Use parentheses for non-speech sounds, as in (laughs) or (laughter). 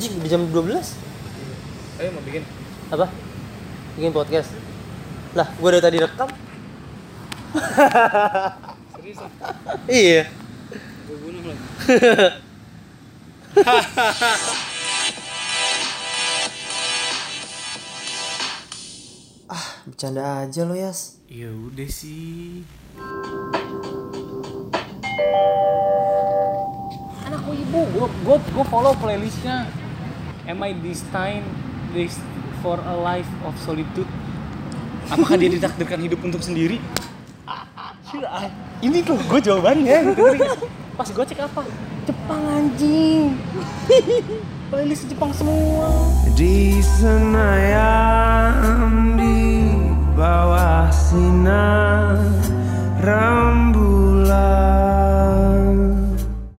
Jing, di jam 12 Ayo mau bikin. apa? Bikin podcast. Lah, gua dari tadi rekam. Serius. (laughs) ah? Iya. Gue bunuh lo. Bercanda aja lo, Yas. Ya udah sih. Anak ibu, gua gua gua follow playlistnya. Am I destined this for a life of solitude? Apakah dia ditakdirkan hidup untuk sendiri? Ini tuh gue jawabannya. (laughs) gitu? Pas gue cek apa? Jepang anjing. Playlist Jepang semua. Di Senayan di bawah sinar